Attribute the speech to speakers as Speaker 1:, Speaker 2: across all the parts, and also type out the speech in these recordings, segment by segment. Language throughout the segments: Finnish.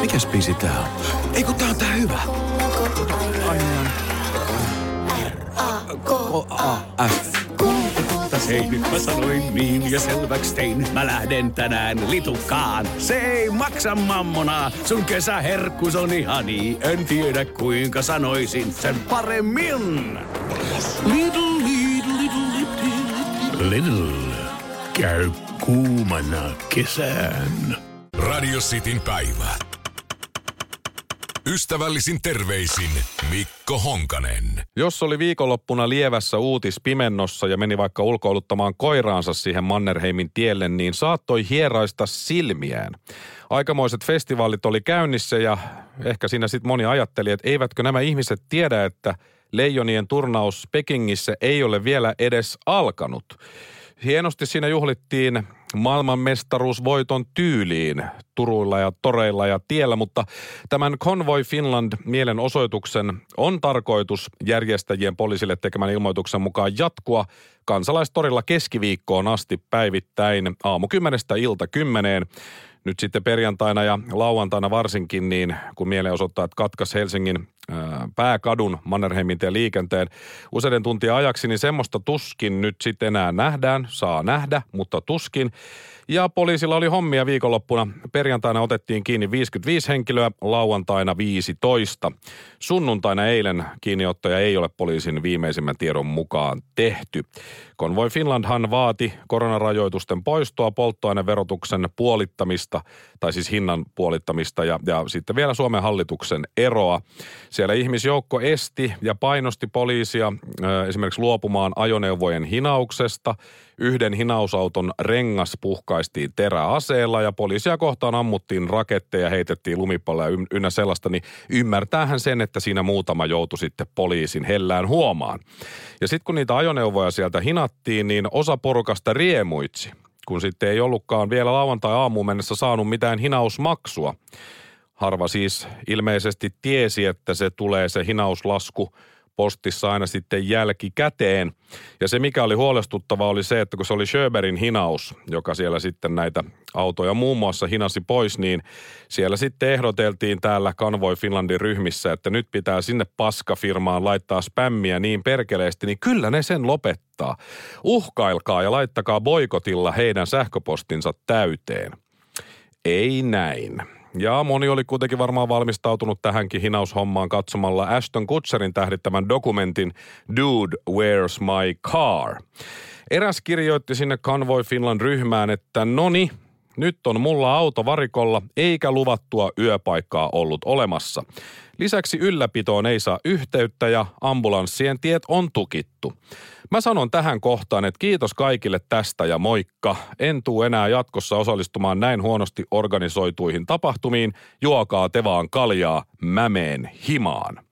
Speaker 1: Mikäs biisi tää on? Ei kun tää on tää hyvä. Ai. K-A-F.
Speaker 2: Hei, nyt mä sanoin niin ja selväks tein. Mä lähden tänään litukaan. Se ei maksa mammona. Sun kesäherkkus on ihani. En tiedä kuinka sanoisin sen paremmin. Little, little, little, little. Little. Käy kuumana kesään.
Speaker 3: Radio Cityn päivä. Ystävällisin terveisin Mikko Honkanen.
Speaker 4: Jos oli viikonloppuna lievässä uutispimennossa ja meni vaikka ulkoiluttamaan koiraansa siihen Mannerheimin tielle, niin saattoi hieraista silmiään. Aikamoiset festivaalit oli käynnissä ja ehkä siinä sitten moni ajatteli, että eivätkö nämä ihmiset tiedä, että leijonien turnaus Pekingissä ei ole vielä edes alkanut. Hienosti siinä juhlittiin maailmanmestaruusvoiton tyyliin Turuilla ja Toreilla ja tiellä, mutta tämän Convoy Finland mielenosoituksen on tarkoitus järjestäjien poliisille tekemän ilmoituksen mukaan jatkua kansalaistorilla keskiviikkoon asti päivittäin aamu kymmenestä ilta kymmeneen. Nyt sitten perjantaina ja lauantaina varsinkin, niin kun mielenosoittajat katkas Helsingin pääkadun Mannerheimin ja liikenteen useiden tuntien ajaksi, niin semmoista tuskin nyt sitten enää nähdään, saa nähdä, mutta tuskin. Ja poliisilla oli hommia viikonloppuna. Perjantaina otettiin kiinni 55 henkilöä, lauantaina 15. Sunnuntaina eilen kiinniottaja ei ole poliisin viimeisimmän tiedon mukaan tehty. Konvoi Finlandhan vaati koronarajoitusten poistoa, polttoaineverotuksen puolittamista, tai siis hinnan puolittamista ja, ja sitten vielä Suomen hallituksen eroa. Siellä ihmisjoukko esti ja painosti poliisia esimerkiksi luopumaan ajoneuvojen hinauksesta. Yhden hinausauton rengas puhkaistiin teräaseella ja poliisia kohtaan ammuttiin raketteja, heitettiin lumipalloja ynnä sellaista, niin ymmärtäähän sen, että siinä muutama joutui sitten poliisin hellään huomaan. Ja sitten kun niitä ajoneuvoja sieltä hinattiin, niin osa porukasta riemuitsi, kun sitten ei ollutkaan vielä lauantai-aamuun mennessä saanut mitään hinausmaksua. Harva siis ilmeisesti tiesi, että se tulee se hinauslasku postissa aina sitten jälkikäteen. Ja se mikä oli huolestuttava oli se, että kun se oli Schöberin hinaus, joka siellä sitten näitä autoja muun muassa hinasi pois, niin siellä sitten ehdoteltiin täällä Kanvoi Finlandin ryhmissä, että nyt pitää sinne paskafirmaan laittaa spämmiä niin perkeleesti, niin kyllä ne sen lopettaa. Uhkailkaa ja laittakaa boikotilla heidän sähköpostinsa täyteen. Ei näin. Ja moni oli kuitenkin varmaan valmistautunut tähänkin hinaushommaan katsomalla Ashton Kutserin tähdittämän dokumentin Dude, Where's My Car? Eräs kirjoitti sinne Convoy Finland ryhmään, että noni, nyt on mulla auto varikolla eikä luvattua yöpaikkaa ollut olemassa. Lisäksi ylläpitoon ei saa yhteyttä ja ambulanssien tiet on tukittu. Mä sanon tähän kohtaan, että kiitos kaikille tästä ja moikka. En tuu enää jatkossa osallistumaan näin huonosti organisoituihin tapahtumiin. Juokaa te vaan kaljaa, mä meen himaan.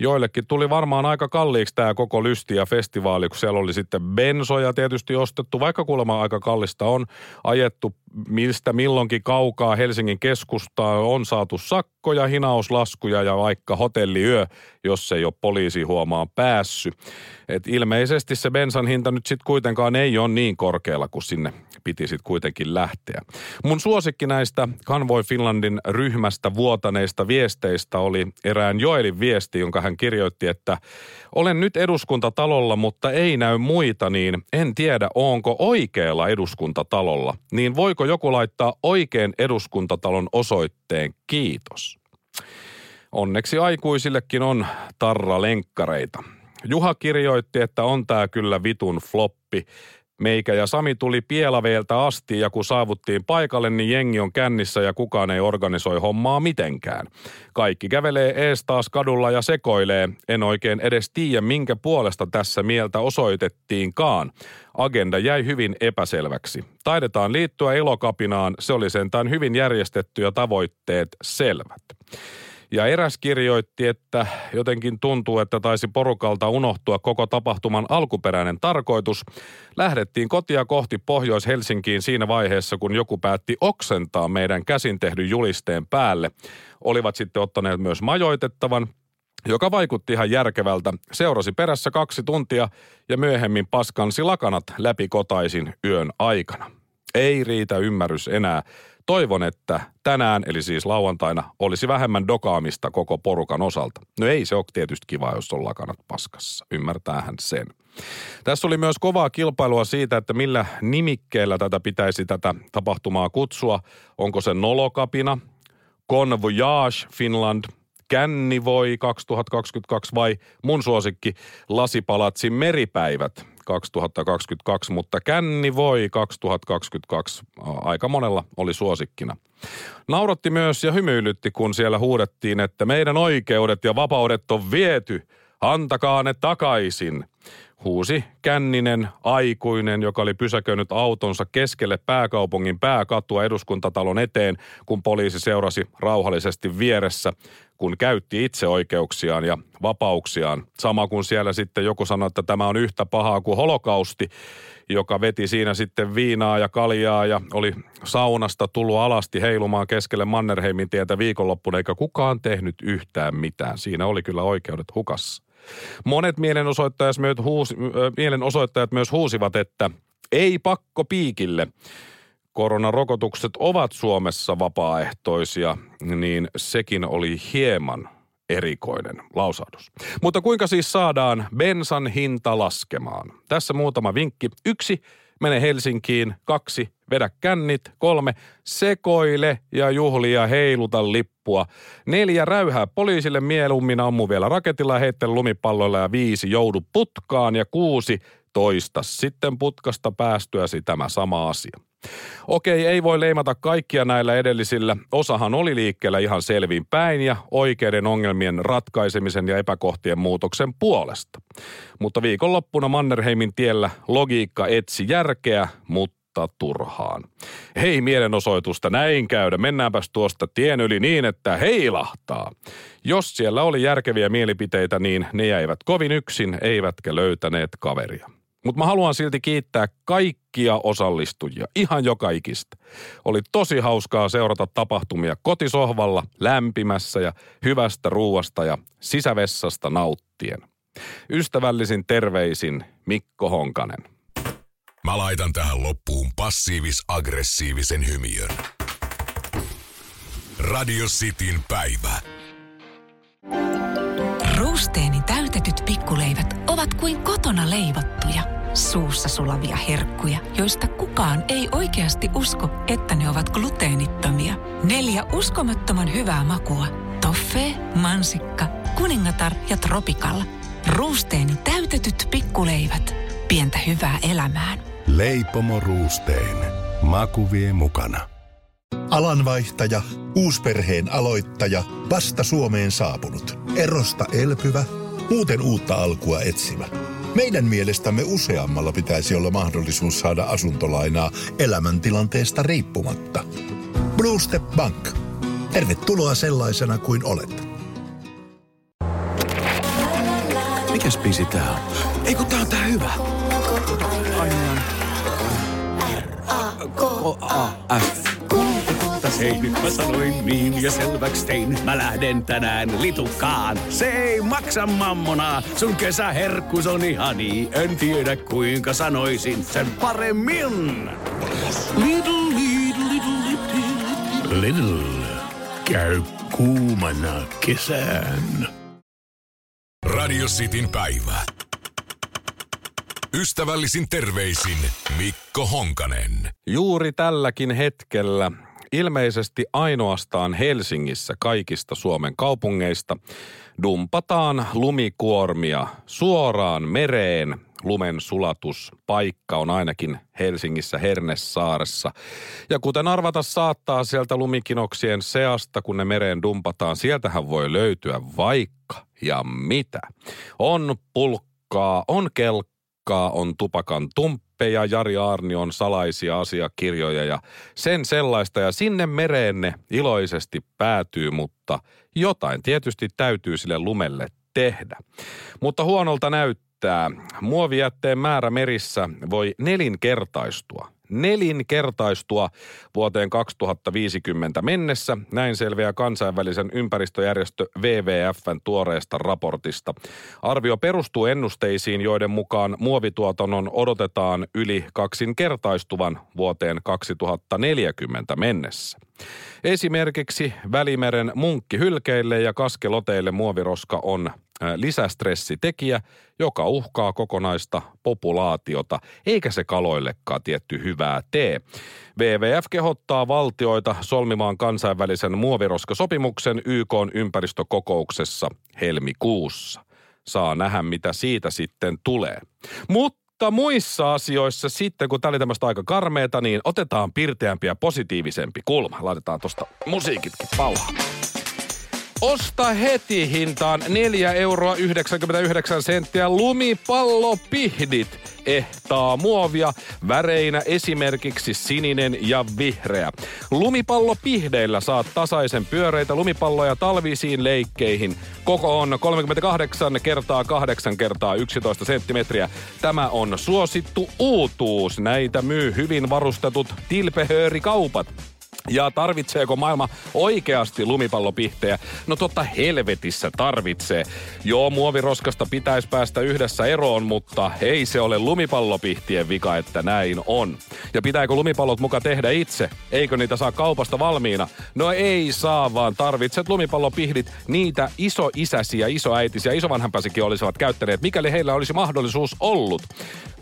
Speaker 4: Joillekin tuli varmaan aika kalliiksi tämä koko lysti ja festivaali, kun siellä oli sitten bensoja tietysti ostettu, vaikka kuulemma aika kallista on ajettu mistä milloinkin kaukaa Helsingin keskustaa on saatu sakkoja, hinauslaskuja ja vaikka hotelliyö, jos ei ole poliisi huomaan päässyt. Et ilmeisesti se bensan hinta nyt sitten kuitenkaan ei ole niin korkealla, kuin sinne piti sitten kuitenkin lähteä. Mun suosikki näistä Convoy Finlandin ryhmästä vuotaneista viesteistä oli erään Joelin viesti, jonka hän kirjoitti, että olen nyt eduskuntatalolla, mutta ei näy muita, niin en tiedä, onko oikealla eduskuntatalolla. Niin voiko joku laittaa oikein eduskuntatalon osoitteen kiitos? Onneksi aikuisillekin on tarralenkkareita. Juha kirjoitti, että on tää kyllä vitun floppi. Meikä ja Sami tuli Pielaveeltä asti ja kun saavuttiin paikalle, niin jengi on kännissä ja kukaan ei organisoi hommaa mitenkään. Kaikki kävelee ees taas kadulla ja sekoilee. En oikein edes tiedä, minkä puolesta tässä mieltä osoitettiinkaan. Agenda jäi hyvin epäselväksi. Taidetaan liittyä elokapinaan, se oli sentään hyvin järjestetty ja tavoitteet selvät. Ja eräs kirjoitti, että jotenkin tuntuu, että taisi porukalta unohtua koko tapahtuman alkuperäinen tarkoitus. Lähdettiin kotia kohti Pohjois-Helsinkiin siinä vaiheessa, kun joku päätti oksentaa meidän käsin tehdyn julisteen päälle. Olivat sitten ottaneet myös majoitettavan, joka vaikutti ihan järkevältä. Seurasi perässä kaksi tuntia ja myöhemmin paskansi lakanat läpi kotaisin yön aikana. Ei riitä ymmärrys enää. Toivon, että tänään, eli siis lauantaina, olisi vähemmän dokaamista koko porukan osalta. No ei se ole tietysti kiva, jos on lakanat paskassa. Ymmärtäähän sen. Tässä oli myös kovaa kilpailua siitä, että millä nimikkeellä tätä pitäisi tätä tapahtumaa kutsua. Onko se Nolokapina, Convoyage Finland, Kännivoi 2022 vai mun suosikki Lasipalatsin meripäivät 2022, mutta Känni voi 2022 aika monella oli suosikkina. Nauratti myös ja hymyilytti, kun siellä huudettiin, että meidän oikeudet ja vapaudet on viety, antakaa ne takaisin. Huusi känninen aikuinen, joka oli pysäköinyt autonsa keskelle pääkaupungin pääkatua eduskuntatalon eteen, kun poliisi seurasi rauhallisesti vieressä kun käytti itseoikeuksiaan ja vapauksiaan. Sama kuin siellä sitten joku sanoi, että tämä on yhtä pahaa kuin holokausti, joka veti siinä sitten viinaa ja kaljaa ja oli saunasta tullut alasti heilumaan keskelle Mannerheimin tietä viikonloppuna, eikä kukaan tehnyt yhtään mitään. Siinä oli kyllä oikeudet hukassa. Monet mielenosoittajat myös, huusi, mielenosoittajat myös huusivat, että ei pakko piikille koronarokotukset ovat Suomessa vapaaehtoisia, niin sekin oli hieman erikoinen lausahdus. Mutta kuinka siis saadaan bensan hinta laskemaan? Tässä muutama vinkki. Yksi, mene Helsinkiin. Kaksi, vedä kännit. Kolme, sekoile ja juhlia heiluta lippua. Neljä, räyhää poliisille mieluummin ammu vielä raketilla heittele lumipalloilla. Ja viisi, joudu putkaan. Ja kuusi, toista sitten putkasta päästyäsi tämä sama asia. Okei, ei voi leimata kaikkia näillä edellisillä. Osahan oli liikkeellä ihan selviin päin ja oikeiden ongelmien ratkaisemisen ja epäkohtien muutoksen puolesta. Mutta viikonloppuna Mannerheimin tiellä logiikka etsi järkeä, mutta turhaan. Hei mielenosoitusta, näin käydä. Mennäänpäs tuosta tien yli niin, että heilahtaa. Jos siellä oli järkeviä mielipiteitä, niin ne jäivät kovin yksin, eivätkä löytäneet kaveria. Mutta mä haluan silti kiittää kaikkia osallistujia, ihan joka ikistä. Oli tosi hauskaa seurata tapahtumia kotisohvalla, lämpimässä ja hyvästä ruuasta ja sisävessasta nauttien. Ystävällisin terveisin Mikko Honkanen.
Speaker 3: Mä laitan tähän loppuun passiivis-aggressiivisen hymiön. Radio Cityn päivä.
Speaker 5: Ruusteeni täytetyt pikkuleivät ovat kuin kotona leivottuja, suussa sulavia herkkuja, joista kukaan ei oikeasti usko, että ne ovat gluteenittomia. Neljä uskomattoman hyvää makua. Toffee, mansikka, kuningatar ja tropikalla. Ruusteeni täytetyt pikkuleivät. Pientä hyvää elämään.
Speaker 6: Leipomo Ruusteen. Maku vie mukana.
Speaker 7: Alanvaihtaja, uusperheen aloittaja, vasta Suomeen saapunut, erosta elpyvä, muuten uutta alkua etsimä. Meidän mielestämme useammalla pitäisi olla mahdollisuus saada asuntolainaa elämäntilanteesta riippumatta. Blue Step Bank. Tervetuloa sellaisena kuin olet.
Speaker 1: Mikäs biisi tää on? Ei kun tää on tää hyvä. R-A-K-A-F.
Speaker 2: Hei, nyt mä sanoin niin ja selväks tein. Mä lähden tänään litukaan. Se ei maksa mammona. Sun kesäherkkus on ihani. En tiedä kuinka sanoisin sen paremmin.
Speaker 1: Little, little, little, little, little. Käy kuumana kesään.
Speaker 3: Radio Cityn päivä. Ystävällisin terveisin Mikko Honkanen.
Speaker 4: Juuri tälläkin hetkellä ilmeisesti ainoastaan Helsingissä kaikista Suomen kaupungeista dumpataan lumikuormia suoraan mereen. Lumen sulatuspaikka on ainakin Helsingissä Hernessaaressa. Ja kuten arvata saattaa sieltä lumikinoksien seasta, kun ne mereen dumpataan, sieltähän voi löytyä vaikka ja mitä. On pulkkaa, on kelkkaa, on tupakan tumppi ja Jari Arnion salaisia asiakirjoja ja sen sellaista. Ja sinne mereenne iloisesti päätyy, mutta jotain tietysti täytyy sille lumelle tehdä. Mutta huonolta näyttää. Muovijätteen määrä merissä voi nelinkertaistua nelinkertaistua vuoteen 2050 mennessä. Näin selviää kansainvälisen ympäristöjärjestö WWFn tuoreesta raportista. Arvio perustuu ennusteisiin, joiden mukaan muovituotannon odotetaan yli kaksinkertaistuvan vuoteen 2040 mennessä. Esimerkiksi Välimeren munkkihylkeille ja kaskeloteille muoviroska on lisästressitekijä, joka uhkaa kokonaista populaatiota, eikä se kaloillekaan tietty hyvää tee. WWF kehottaa valtioita solmimaan kansainvälisen muoviroskasopimuksen YK ympäristökokouksessa helmikuussa. Saa nähdä, mitä siitä sitten tulee. Mutta mutta muissa asioissa sitten, kun tämä oli tämmöistä aika karmeeta, niin otetaan pirteämpi ja positiivisempi kulma. Laitetaan tuosta musiikitkin pauhaa. Osta heti hintaan 4 euroa 99 senttiä lumipallopihdit. Ehtaa muovia väreinä esimerkiksi sininen ja vihreä. Lumipallopihdeillä saat tasaisen pyöreitä lumipalloja talvisiin leikkeihin. Koko on 38 kertaa 8 kertaa 11 senttimetriä. Tämä on suosittu uutuus. Näitä myy hyvin varustetut tilpehöörikaupat. Ja tarvitseeko maailma oikeasti lumipallopihtejä? No totta helvetissä tarvitsee. Joo, muoviroskasta pitäisi päästä yhdessä eroon, mutta ei se ole lumipallopihtien vika, että näin on. Ja pitääkö lumipallot muka tehdä itse? Eikö niitä saa kaupasta valmiina? No ei saa, vaan tarvitset lumipallopihdit. Niitä isoisäsiä, isoäitisiä, isovanhempasikin olisivat käyttäneet, mikäli heillä olisi mahdollisuus ollut.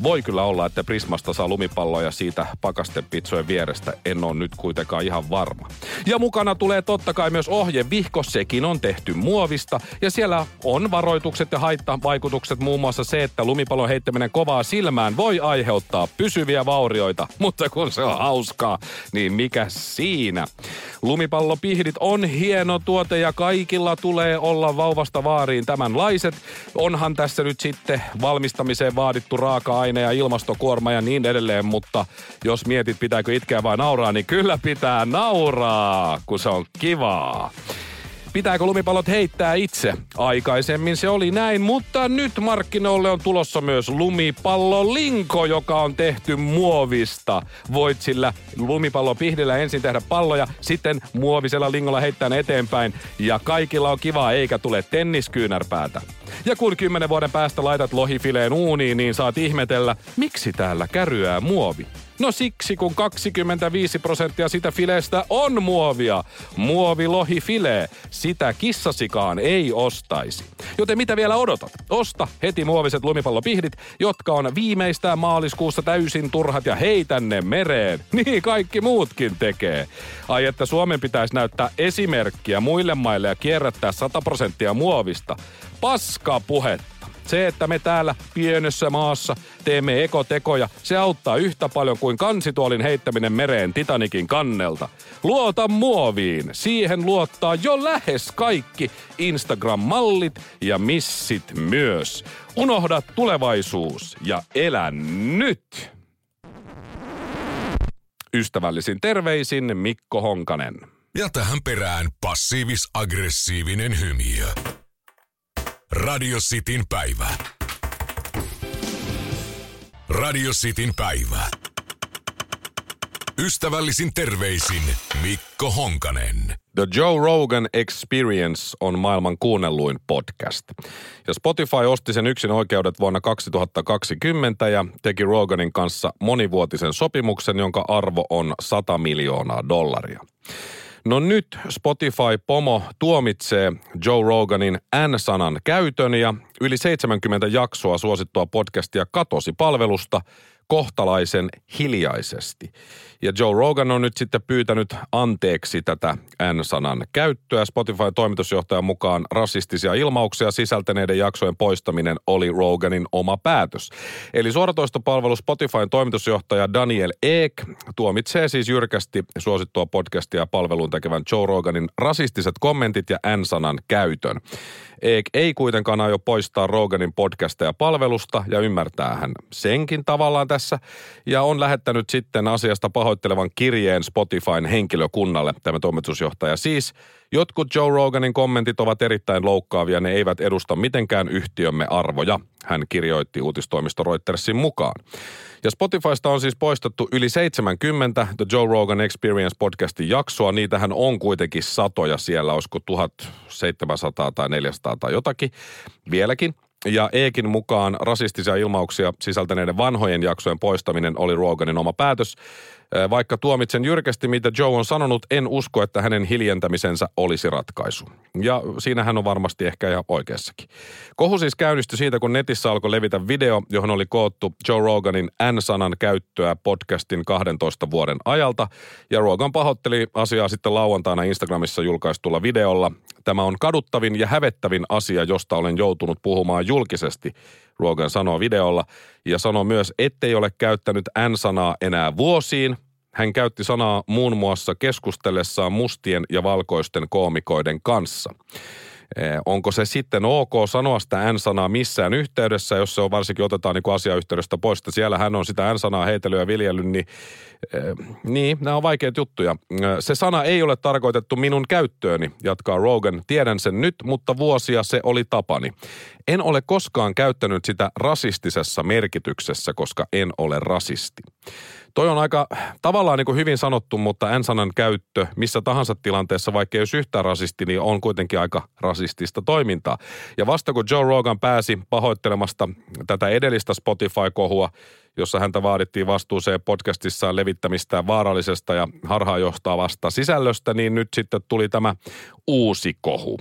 Speaker 4: Voi kyllä olla, että Prismasta saa lumipalloja siitä pakastepitsojen vierestä. En ole nyt kuitenkaan ihan varma. Ja mukana tulee totta kai myös ohje vihko, sekin on tehty muovista. Ja siellä on varoitukset ja haittavaikutukset, muun muassa se, että lumipallon heittäminen kovaa silmään voi aiheuttaa pysyviä vaurioita. Mutta kun se on hauskaa, niin mikä siinä? Lumipallopihdit on hieno tuote ja kaikilla tulee olla vauvasta vaariin tämänlaiset. Onhan tässä nyt sitten valmistamiseen vaadittu raaka-aine ja ilmastokuorma ja niin edelleen, mutta jos mietit pitääkö itkeä vai nauraa, niin kyllä pitää nauraa, kun se on kivaa. Pitääkö lumipallot heittää itse? Aikaisemmin se oli näin, mutta nyt markkinoille on tulossa myös lumipallolinko, joka on tehty muovista. Voit sillä lumipallopihdillä ensin tehdä palloja, sitten muovisella lingolla heittää ne eteenpäin ja kaikilla on kivaa eikä tule tenniskyynärpäätä. Ja kun kymmenen vuoden päästä laitat lohifileen uuniin, niin saat ihmetellä, miksi täällä käryää muovi. No siksi, kun 25 prosenttia sitä fileestä on muovia. Muovilohifile. Sitä kissasikaan ei ostaisi. Joten mitä vielä odotat? Osta heti muoviset lumipallopihdit, jotka on viimeistään maaliskuussa täysin turhat ja heitä ne mereen. Niin kaikki muutkin tekee. Ai että Suomen pitäisi näyttää esimerkkiä muille maille ja kierrättää 100 prosenttia muovista. Paskaa puhetta. Se, että me täällä pienessä maassa teemme ekotekoja, se auttaa yhtä paljon kuin kansituolin heittäminen mereen Titanikin kannelta. Luota muoviin. Siihen luottaa jo lähes kaikki Instagram-mallit ja missit myös. Unohda tulevaisuus ja elä nyt! Ystävällisin terveisin Mikko Honkanen.
Speaker 3: Ja tähän perään passiivis-aggressiivinen hymiö. Radio Cityn päivä. Radio Cityn päivä. Ystävällisin terveisin Mikko Honkanen.
Speaker 4: The Joe Rogan Experience on maailman kuunnelluin podcast. Ja Spotify osti sen yksin oikeudet vuonna 2020 ja teki Roganin kanssa monivuotisen sopimuksen, jonka arvo on 100 miljoonaa dollaria. No nyt Spotify-pomo tuomitsee Joe Roganin N-sanan käytön ja yli 70 jaksoa suosittua podcastia katosi palvelusta kohtalaisen hiljaisesti. Ja Joe Rogan on nyt sitten pyytänyt anteeksi tätä N-sanan käyttöä. Spotify-toimitusjohtajan mukaan rasistisia ilmauksia sisältäneiden jaksojen poistaminen oli Roganin oma päätös. Eli suoratoistopalvelu Spotifyn toimitusjohtaja Daniel Ek tuomitsee siis jyrkästi suosittua podcastia palveluun tekevän Joe Roganin rasistiset kommentit ja N-sanan käytön. Eek ei kuitenkaan aio poistaa Roganin podcasteja palvelusta ja ymmärtää hän senkin tavallaan tässä tässä ja on lähettänyt sitten asiasta pahoittelevan kirjeen Spotifyn henkilökunnalle, tämä toimitusjohtaja. Siis jotkut Joe Roganin kommentit ovat erittäin loukkaavia, ne eivät edusta mitenkään yhtiömme arvoja, hän kirjoitti uutistoimisto Reutersin mukaan. Ja Spotifysta on siis poistettu yli 70 The Joe Rogan Experience podcastin jaksoa. Niitähän on kuitenkin satoja siellä, olisiko 1700 tai 400 tai jotakin vieläkin. Ja Eekin mukaan rasistisia ilmauksia sisältäneiden vanhojen jaksojen poistaminen oli Roganin oma päätös. Vaikka tuomitsen jyrkästi, mitä Joe on sanonut, en usko, että hänen hiljentämisensä olisi ratkaisu. Ja siinä hän on varmasti ehkä ihan oikeassakin. Kohu siis käynnistyi siitä, kun netissä alkoi levitä video, johon oli koottu Joe Roganin N-sanan käyttöä podcastin 12 vuoden ajalta. Ja Rogan pahoitteli asiaa sitten lauantaina Instagramissa julkaistulla videolla. Tämä on kaduttavin ja hävettävin asia, josta olen joutunut puhumaan julkisesti, Rogan sanoo videolla. Ja sanoo myös, ettei ole käyttänyt N-sanaa enää vuosiin. Hän käytti sanaa muun muassa keskustellessaan mustien ja valkoisten koomikoiden kanssa. Eh, onko se sitten ok sanoa sitä N-sanaa missään yhteydessä, jos se on varsinkin otetaan niin asiayhteydestä pois, että siellä hän on sitä N-sanaa heitellyt ja viljellyt, niin, eh, niin nämä on vaikeita juttuja. Eh, se sana ei ole tarkoitettu minun käyttööni, jatkaa Rogan. Tiedän sen nyt, mutta vuosia se oli tapani. En ole koskaan käyttänyt sitä rasistisessa merkityksessä, koska en ole rasisti. Toi on aika tavallaan niin kuin hyvin sanottu, mutta N-sanan käyttö missä tahansa tilanteessa, vaikka olisi yhtään rasisti, niin on kuitenkin aika rasistista toimintaa. Ja vasta kun Joe Rogan pääsi pahoittelemasta tätä edellistä Spotify-kohua, jossa häntä vaadittiin vastuuseen podcastissaan levittämistä vaarallisesta ja harhaanjohtavasta sisällöstä, niin nyt sitten tuli tämä uusi kohu.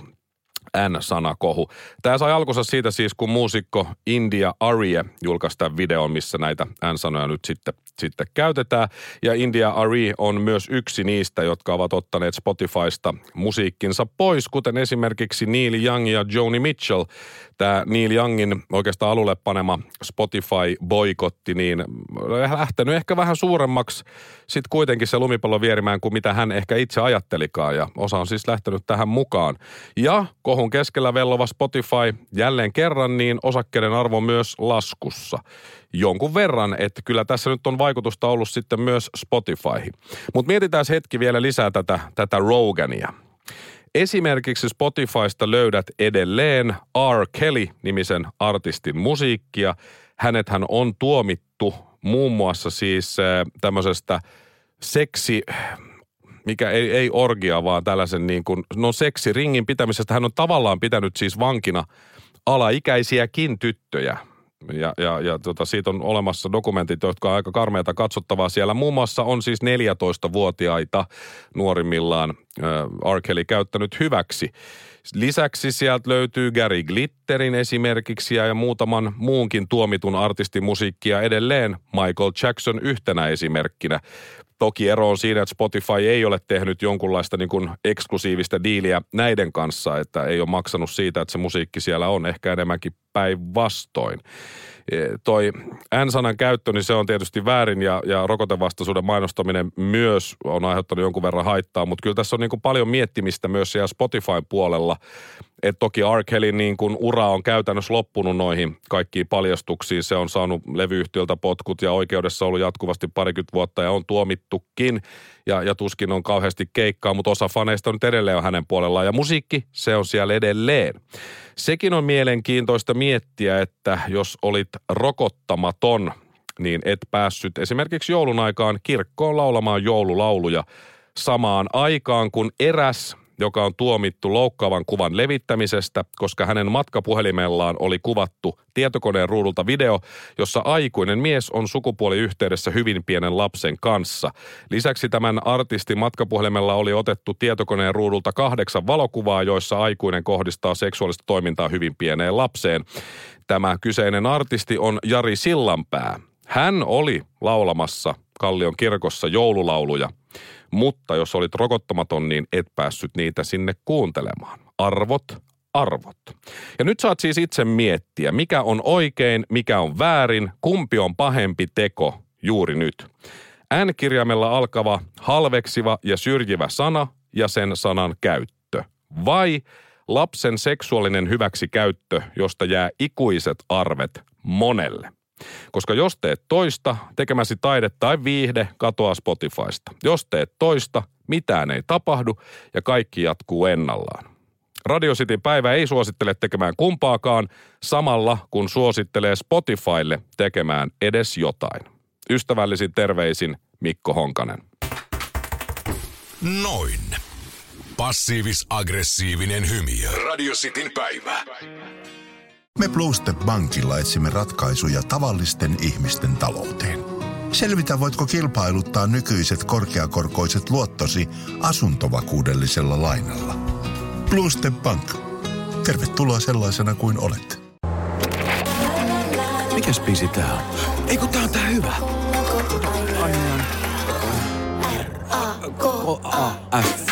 Speaker 4: N-sanakohu. Tämä sai alkunsa siitä siis, kun muusikko India Arie julkaisi tämän videon, missä näitä N-sanoja nyt sitten, sitten käytetään. Ja India Arie on myös yksi niistä, jotka ovat ottaneet Spotifysta musiikkinsa pois, kuten esimerkiksi Neil Young ja Joni Mitchell. Tämä Neil Youngin oikeastaan alulle panema Spotify-boikotti, niin lähtenyt ehkä vähän suuremmaksi sitten kuitenkin se lumipallo vierimään kuin mitä hän ehkä itse ajattelikaan. Ja osa on siis lähtenyt tähän mukaan. Ja kohun keskellä vellova Spotify jälleen kerran, niin osakkeiden arvo myös laskussa. Jonkun verran, että kyllä tässä nyt on vaikutusta ollut sitten myös Spotifyhin. Mutta mietitään hetki vielä lisää tätä, tätä Rogania. Esimerkiksi Spotifysta löydät edelleen R. Kelly-nimisen artistin musiikkia. Hänethän on tuomittu muun muassa siis äh, tämmöisestä seksi, mikä ei, ei orgia, vaan tällaisen niin kuin, no seksiringin pitämisestä. Hän on tavallaan pitänyt siis vankina alaikäisiäkin tyttöjä. Ja, ja, ja tota, siitä on olemassa dokumentit, jotka on aika karmeita katsottavaa. Siellä muun muassa on siis 14-vuotiaita nuorimmillaan äh, R. Kelly käyttänyt hyväksi. Lisäksi sieltä löytyy Gary Glitterin esimerkiksi ja muutaman muunkin tuomitun artistin musiikkia edelleen Michael Jackson yhtenä esimerkkinä. Toki ero on siinä, että Spotify ei ole tehnyt jonkunlaista niin kuin eksklusiivista diiliä näiden kanssa, että ei ole maksanut siitä, että se musiikki siellä on ehkä enemmänkin päinvastoin. E, toi N-sanan käyttö, niin se on tietysti väärin ja, ja rokotevastaisuuden mainostaminen myös on aiheuttanut jonkun verran haittaa, mutta kyllä tässä on niin kuin paljon miettimistä myös siellä Spotifyn puolella. Et toki R. Kellyn niin kuin ura on käytännössä loppunut noihin kaikkiin paljastuksiin. Se on saanut levyyhtiöltä potkut ja oikeudessa ollut jatkuvasti parikymmentä vuotta ja on tuomittukin. Ja, ja tuskin on kauheasti keikkaa, mutta osa faneista nyt edelleen on hänen puolellaan. Ja musiikki, se on siellä edelleen. Sekin on mielenkiintoista miettiä, että jos olit rokottamaton, niin et päässyt esimerkiksi joulun aikaan kirkkoon laulamaan joululauluja samaan aikaan, kun eräs joka on tuomittu loukkaavan kuvan levittämisestä, koska hänen matkapuhelimellaan oli kuvattu tietokoneen ruudulta video, jossa aikuinen mies on sukupuoliyhteydessä hyvin pienen lapsen kanssa. Lisäksi tämän artistin matkapuhelimella oli otettu tietokoneen ruudulta kahdeksan valokuvaa, joissa aikuinen kohdistaa seksuaalista toimintaa hyvin pieneen lapseen. Tämä kyseinen artisti on Jari Sillanpää. Hän oli laulamassa Kallion kirkossa joululauluja – mutta jos olit rokottamaton, niin et päässyt niitä sinne kuuntelemaan. Arvot, arvot. Ja nyt saat siis itse miettiä, mikä on oikein, mikä on väärin, kumpi on pahempi teko juuri nyt. N-kirjaimella alkava halveksiva ja syrjivä sana ja sen sanan käyttö. Vai lapsen seksuaalinen hyväksikäyttö, josta jää ikuiset arvet monelle. Koska jos teet toista, tekemäsi taide tai viihde katoaa Spotifysta. Jos teet toista, mitään ei tapahdu ja kaikki jatkuu ennallaan. Radio Cityn päivä ei suosittele tekemään kumpaakaan samalla kun suosittelee Spotifylle tekemään edes jotain. Ystävällisin terveisin Mikko Honkanen.
Speaker 3: Noin. Passiivis-aggressiivinen hymy. Radio Cityn päivä.
Speaker 7: Me Bluestep Bankilla etsimme ratkaisuja tavallisten ihmisten talouteen. Selvitä, voitko kilpailuttaa nykyiset korkeakorkoiset luottosi asuntovakuudellisella lainalla. Bluestep Bank. Tervetuloa sellaisena kuin olet.
Speaker 1: Mikäs biisi tää on? Ei kun tää on tää hyvä. F.
Speaker 2: Hei,